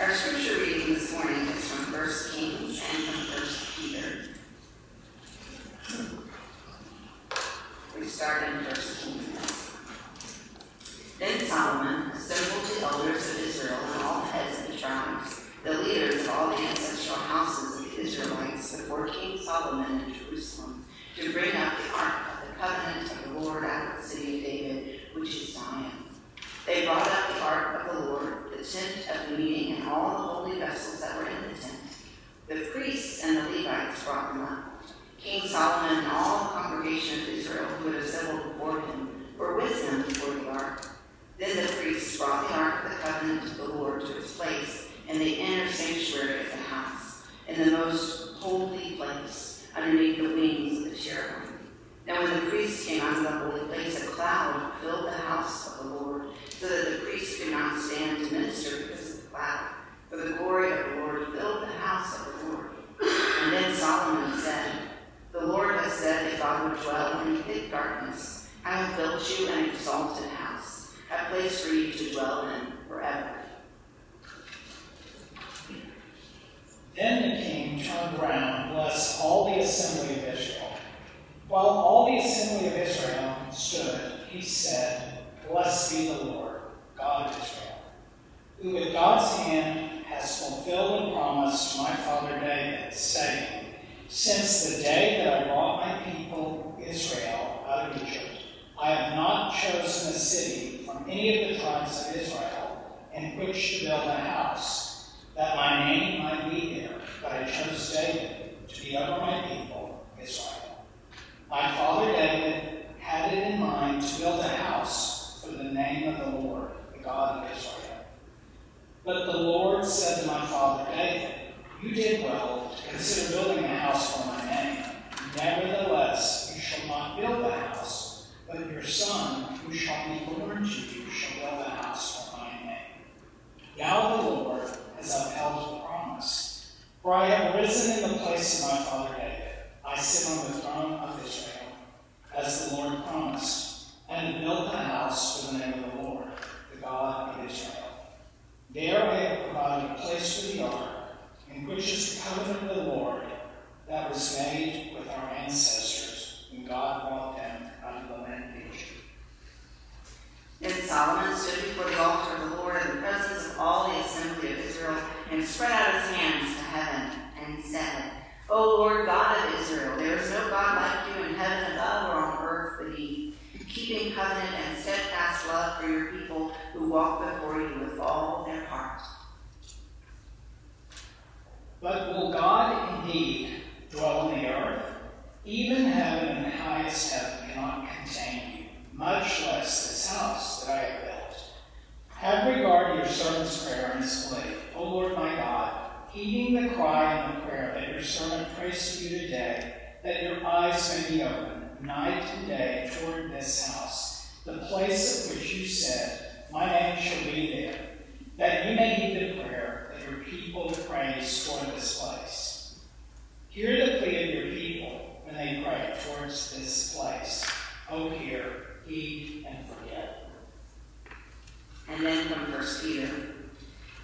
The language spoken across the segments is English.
Our scripture reading this morning is from 1 Kings and from 1 Peter. We start in 1 Kings. Then Solomon assembled the elders of Israel and all the heads of the tribes, the leaders of all the ancestral houses of the Israelites, before King Solomon in Jerusalem, to bring up the ark of the covenant of the Lord out of the city of David, which is Zion. They brought up the ark of the Lord, the tent of the meeting, and all the holy vessels that were in the tent. The priests and the Levites brought them up. King Solomon and all the congregation of Israel who had assembled before him were with him before the ark. Then the priests brought the ark of the covenant of the Lord to its place in the inner sanctuary of the house, in the most holy place, underneath the wings of the cherubim. Now when the priests came out of the holy place, a cloud filled the house of the Lord, so that the priests could not stand to minister because of the cloud. For the glory of the Lord filled the house of the Lord. And then Solomon said, The Lord has said that God would dwell in thick darkness. I have built you an exalted house, a place for you to dwell in forever. Then the king turned around blessed all the assembly of Israel. While all the assembly of Israel stood, he said, Blessed be the Lord, God of Israel, who with God's hand has fulfilled the promise to my father David, saying, Since the day that I brought my people Israel out of Egypt, I have not chosen a city from any of the tribes of Israel in which to build a house, that my name might be there, but I chose David to be over my people, Israel. My father David had it in mind to build a house for the name of the Lord, the God of Israel. But the Lord said to my father David, You did well to consider building a house for my name. Nevertheless, you shall not build the house, but your son, who shall be born to you, shall build a house for my name. Now the Lord has upheld the promise. For I have risen in the place of my father David. I sit on the throne of Israel, as the Lord promised, and have built a house for the name of the Lord, the God of Israel. There I have provided a place for the ark, in which is the covenant of the Lord that was made with our ancestors when God brought them out of the land of Egypt. Then Solomon stood before the altar of the Lord in the presence of all the assembly of Israel and spread out his hands to heaven and said, O Lord God of Israel, there is no God like you in heaven above or on earth beneath, keeping covenant and steadfast love for your people who walk before you with all their heart. But will God indeed dwell in the earth? Even heaven and the highest heaven cannot contain you, much less this house that I have built. Have regard to your servant's prayer and his plea, O Lord my God, heeding the cry and the prayer that your servant prays to you today, that your eyes may be open night and day toward this house, the place at which you said, My name shall be there, that you may heed the prayer that your people prays toward this place. Hear the plea of your people they pray towards this place. Oh, hear, heed, and forget. And then from 1 Peter,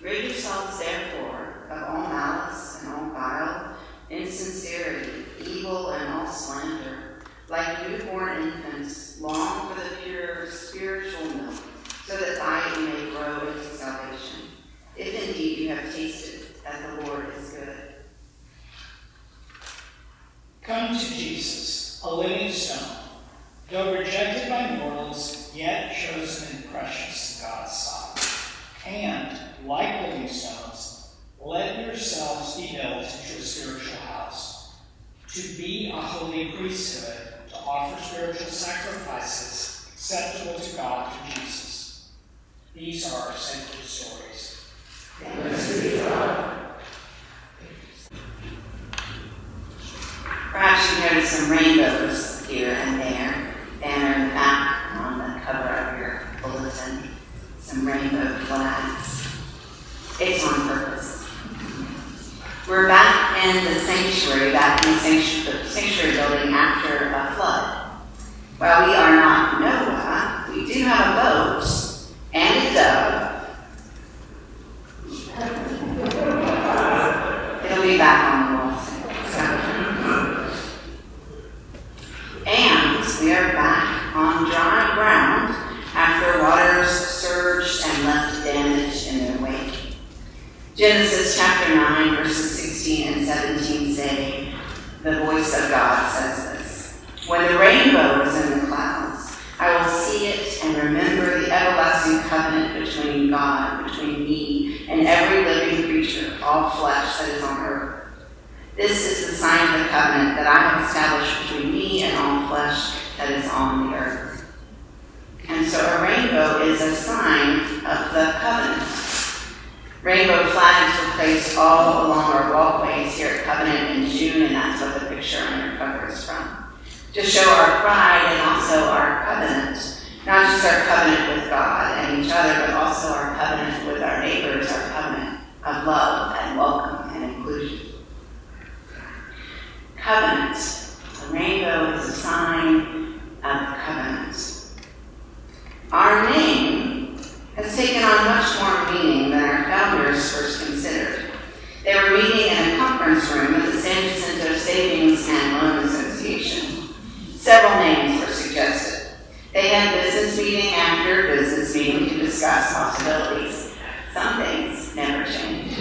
rid yourselves therefore of all malice and all guile, insincerity, evil, and all slander. Like newborn infants, long for the pure spiritual milk, so that by it you may grow into salvation. If indeed you have tasted that the Lord is good. Come to Jesus, a living stone, though rejected by mortals, yet chosen and precious in God's sight. And, like living stones, let yourselves be built into a spiritual house, to be a holy priesthood, to offer spiritual sacrifices acceptable to God through Jesus. These are our sacred stories. Thanks be to God. Perhaps you notice some rainbows here and there. Banner in the back on the cover of your bulletin. Some rainbow flags. It's on purpose. We're back in the sanctuary, back in the sanctuary, building after a flood. While we are not Noah, we do have a boat and a dove and left damage in their wake. Genesis chapter 9, verses 16 and 17 say, The voice of God says this When the rainbow is in the clouds, I will see it and remember the everlasting covenant between God, between me, and every living creature, all flesh that is on earth. This is the sign of the covenant that I have established between me and all flesh that is on the earth. And so a rainbow is a sign of the covenant. Rainbow flags were placed all along our walkways here at Covenant in June, and that's what the picture on your cover is from. To show our pride and also our covenant. Not just our covenant with God and each other, but also our covenant with our neighbors, our covenant of love and welcome and inclusion. Covenant. The rainbow is a sign of covenant. Our name has taken on much more meaning than our founders first considered. They were meeting in a conference room at the San Jacinto Savings and Loan Association. Several names were suggested. They had business meeting after business meeting to discuss possibilities. Some things never change.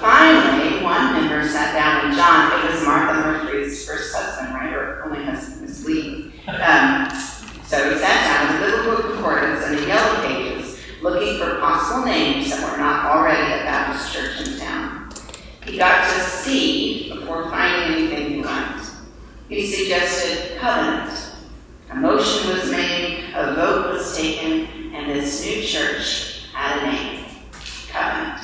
Finally, one member sat down and John, it was Martha Murphy's first husband, right? Or only husband was Lee. Um, so he sat down with a little book concordance and the yellow pages, looking for possible names that were not already a Baptist church in town. He got to C before finding anything he liked. He suggested covenant. A motion was made, a vote was taken, and this new church had a name Covenant.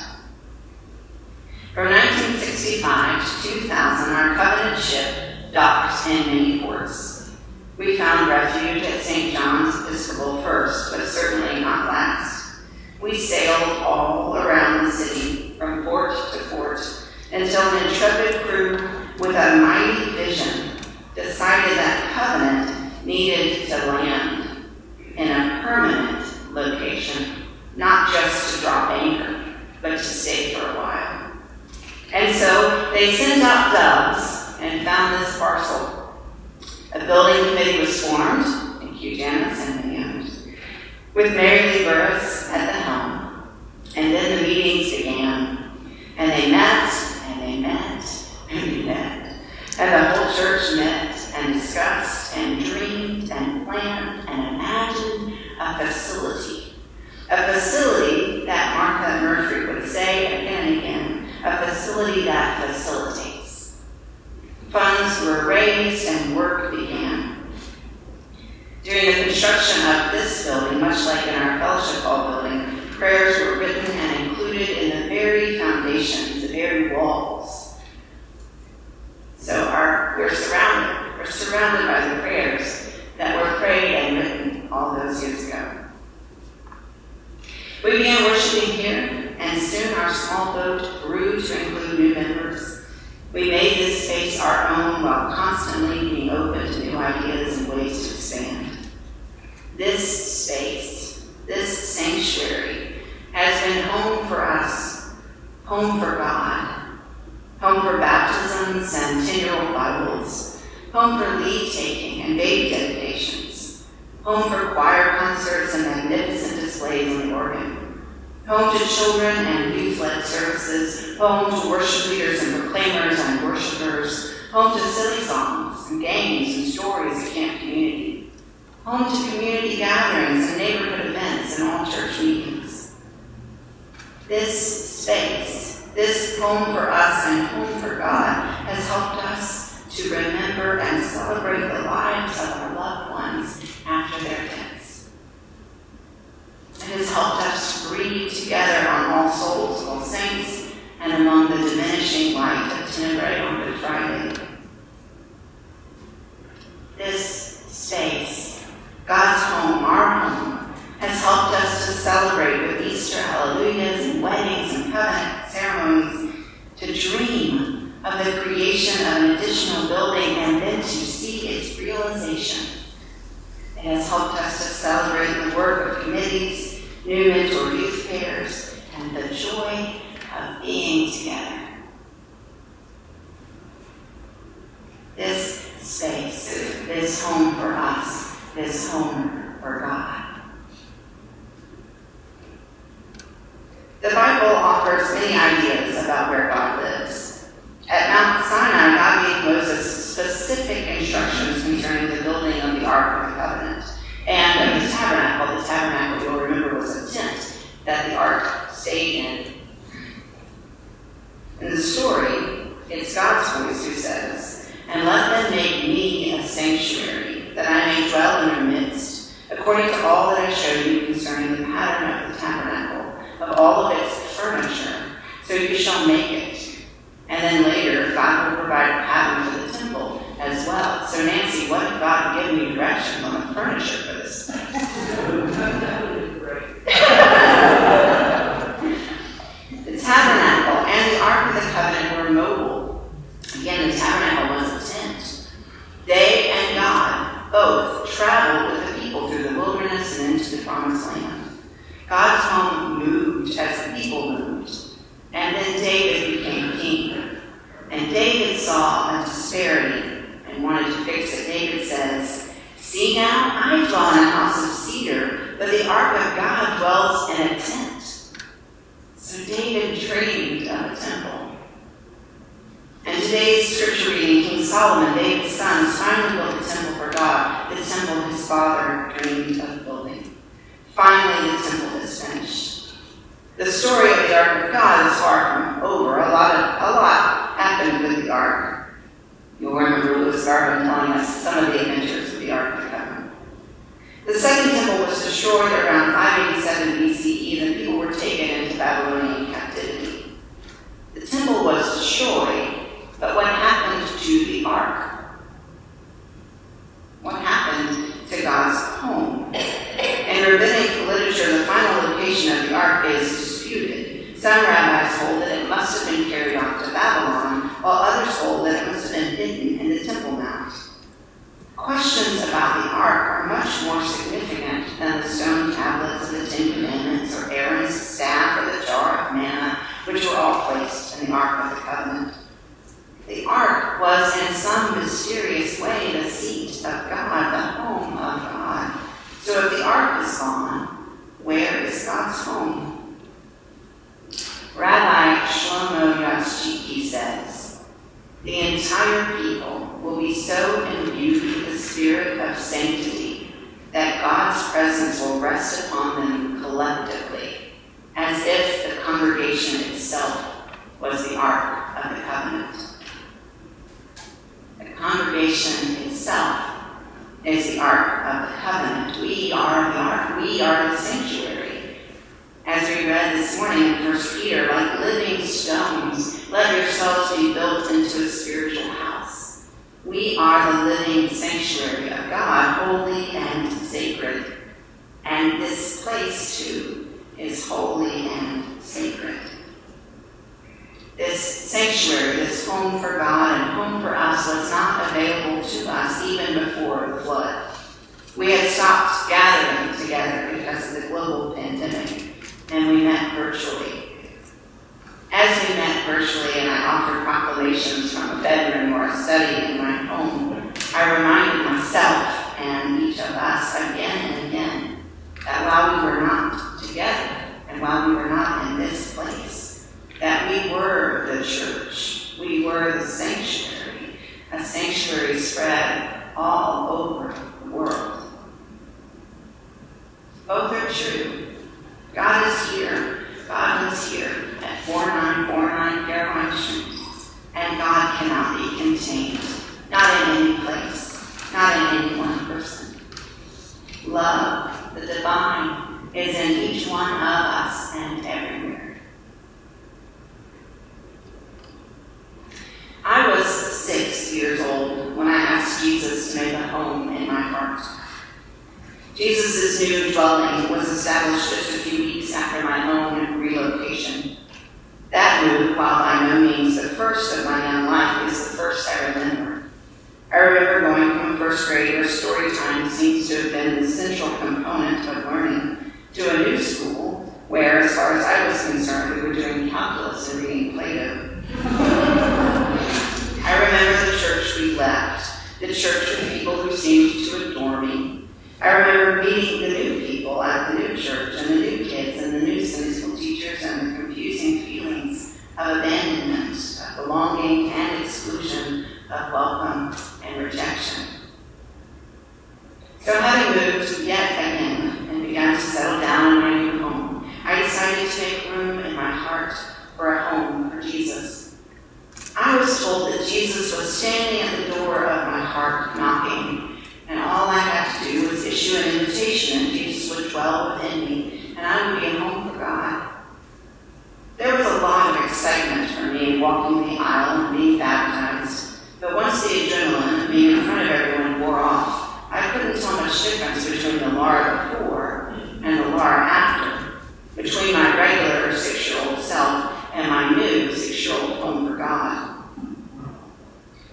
From 1965 to 2000, our covenant ship docked in many ports. We found refuge at St. John's Episcopal first, but certainly not last. We sailed all around the city, from port to port, until an intrepid crew with a mighty vision decided that covenant needed to land in a permanent location, not just to drop anchor, but to stay for a while. And so they sent out doves and found this parcel. A building committee was formed, thank you, Janice and with Mary Lee Burris. And then the meetings began. And they met, and they met, and they met. And the whole church met and discussed and dreamed and planned and imagined a facility. A facility that Martha Murphy would say again and again, a facility that facilitates. Funds were raised and work began. During the construction of this building, much like in our fellowship hall building, prayers were written and included in the very foundations, the very walls. So our, we're surrounded. We're surrounded by the prayers that were prayed and written all those years ago. We began worshiping here, and soon our small boat grew to include new members. We made this space our own while constantly being open to new ideas and ways to expand. This space, this sanctuary, has been home for us, home for God, home for baptisms and 10 year old Bibles, home for leave taking and baby dedications, home for choir concerts and magnificent displays on the organ, home to children and youth led services, home to worship leaders and proclaimers and worshipers, home to silly songs and games and stories at camp community, home to community gatherings and neighborhood events and all church meetings. This space, this home for us and home for God, has helped us to remember and celebrate the lives of our loved ones after their deaths. It has helped us to breathe together on All Souls, All Saints, and among the diminishing light of Tenebrae on Good Friday. This space, God's home, our home, has helped us to celebrate with Easter hallelujahs and weddings and covenant ceremonies, to dream of the creation of an additional building and then to see its realization. It has helped us to celebrate the work of committees, new mentor youth pairs, and the joy of being together. This space, this home for us, this home for God. The Bible offers many ideas about where God lives. At Mount Sinai, God gave Moses specific instructions concerning the building of the Ark of the Covenant and of the tabernacle. The tabernacle, you'll remember, was a tent that the Ark stayed in. In the story, it's God's voice who says, And let them make me a sanctuary, that I may dwell in their midst, according to all that I showed you concerning the pattern of the tabernacle, of all of its furniture. So you shall make it. And then later, God will provide a pattern for the temple as well. So, Nancy, what if God give me directions on the furniture for this? the tabernacle and the Ark of the Covenant were mobile. Again, the tabernacle was a tent. They and God both traveled with the people through the wilderness and into the promised land. God's home moved as the people moved. And then David became king. And David saw a disparity and wanted to fix it. David says, See now, I dwell in a house of cedar, but the ark of God dwells in a tent. So David dreamed of a temple. And today's scripture reading, King Solomon, David's son, finally built a temple for God, the temple his father dreamed of building. Finally, the temple is finished. The story of the Ark of God is far from over. A lot, of, a lot happened with the Ark. You'll remember Louis Garvin telling us some of the adventures of the Ark. The second temple was destroyed around 587 BCE, and the people were taken into Babylonian captivity. The temple was destroyed, but what happened to the Ark? What happened to God's home? In rabbinic literature, the final location of the Ark is disputed. Some rabbis hold that it must have been carried off to Babylon, while others hold that it must have been hidden in the Temple Mount. Questions about the Ark are much more significant than the stone tablets of the Ten Commandments or Aaron's staff or the jar of manna, which were all placed in the Ark of the Covenant. The Ark was in some mysterious way the seat of God, the home of God. So if the Ark is gone, where is God's home? Rabbi Shlomo Yitzchaki says, the entire people will be so imbued with the spirit of sanctity that God's presence will rest upon them collectively, as if the congregation itself was the Ark of the Covenant. The congregation itself is the Ark of the Covenant. We are the Ark. We are the sanctuary. As we read this morning in 1 Peter, like living stones, let yourselves be built into a spiritual house. We are the living sanctuary of God, holy and sacred. And this place, too, is holy and sacred. This sanctuary, this home for God and home for us, was not available to us even before the flood. We had stopped gathering together because of the global pandemic and we met virtually. As we met virtually and I offered proclamations from a bedroom or a study in my home, I reminded myself and each of us again and again that while we were not together and while we were not in this place, that we were the church. We were the sanctuary, a sanctuary spread all over the world. Both are true. God is here. God is here at 4949 Caroline Street. And God cannot be contained. Not in any place. Not in any one person. Love, the divine, is in each one of us and everywhere. I was six years old when I asked Make a home in my heart. Jesus' new dwelling was established just a few weeks after my own relocation. That move, while by no means the first of my young life, is the first I remember. I remember going from first grade, where story time seems to have been the central component of learning, to a new school, where, as far as I was concerned, seemed to adore me. I remember meeting the new people at the new church and the new kids and the new Sunday school teachers and the confusing feelings of abandonment, of belonging and exclusion, of welcome and rejection. So having moved yet again and began to settle down in my new home, I decided to make room in my heart for a home for Jesus. I was told that Jesus was standing at the door of my heart, not an invitation, and Jesus would dwell within me, and I would be a home for God. There was a lot of excitement for me walking the aisle and being baptized, but once the adrenaline of being in front of everyone wore off, I couldn't tell much difference between the Laura before and the Laura after, between my regular six-year-old self and my new six-year-old home for God.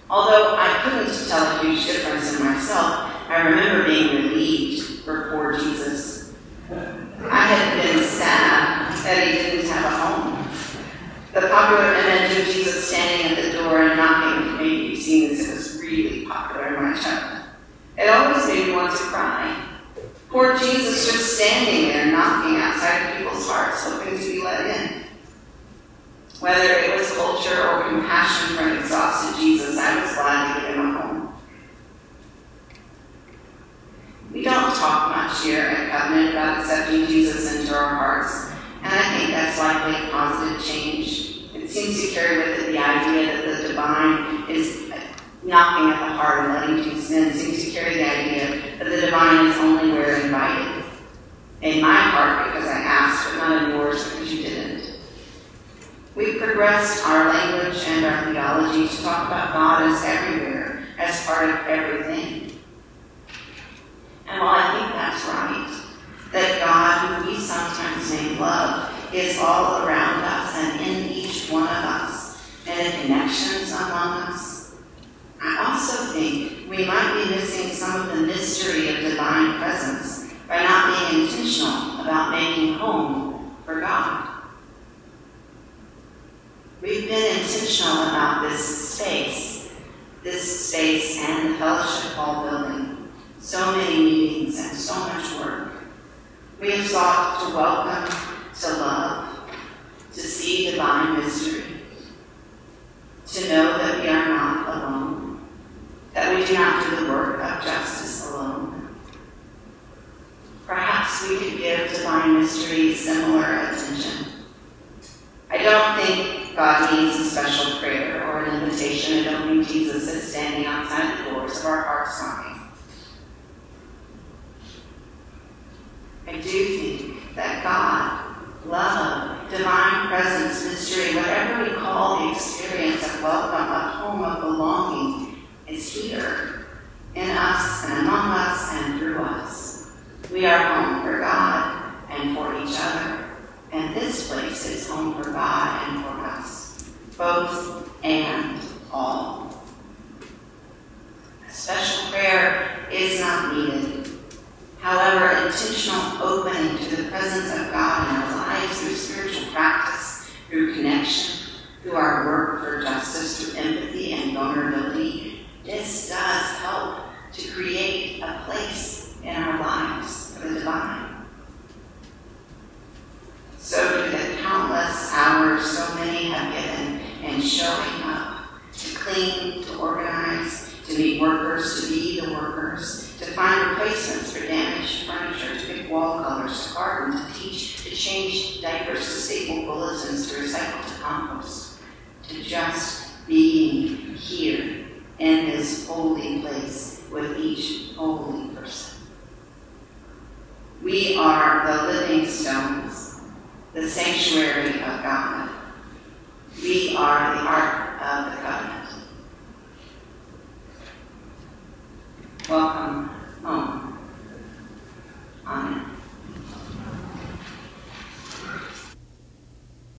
Although I couldn't tell a huge difference in myself, I remember being relieved for poor Jesus. I had been sad that he didn't have a home. The popular image of Jesus standing at the door and knocking made me seem as it was really popular in my childhood. It always made me want to cry. Poor Jesus just standing there knocking outside people's hearts, hoping to be let in. Whether it was culture or compassion for an exhausted Jesus, I was glad to give him a home. We don't talk much here at Covenant about accepting Jesus into our hearts, and I think that's likely a positive change. It seems to carry with it the idea that the divine is knocking at the heart and letting Jesus in. It seems to carry the idea that the divine is only where invited. In my heart, because I asked, but not in yours because you didn't. We've progressed our language and our theology to talk about God as everywhere, as part of everything. And while I think that's right, that God, who we sometimes name love, is all around us and in each one of us, and in connections among us, I also think we might be missing some of the mystery of divine presence by not being intentional about making home for God. We've been intentional about this space, this space and the fellowship hall building. So many meetings and so much work. We have sought to welcome, to love, to see divine mystery, to know that we are not alone, that we do not do the work of justice alone. Perhaps we could give divine mystery similar attention. I don't think God needs a special prayer or an invitation. I think Jesus is standing outside the doors of our hearts knocking. I do think that God, love, divine presence, mystery, whatever we call the experience of welcome, of home, of belonging, is here in us and among us and through us. We are home for God and for each other. And this place is home for God and for us, both and abrasives for damaged furniture to pick wall colors, to garden, to teach, to change diapers, to staple bulletins, to recycle, to compost, to just being here in this holy place with each holy person. We are the living stones, the sanctuary of God. We are the Ark of the Covenant. Welcome on.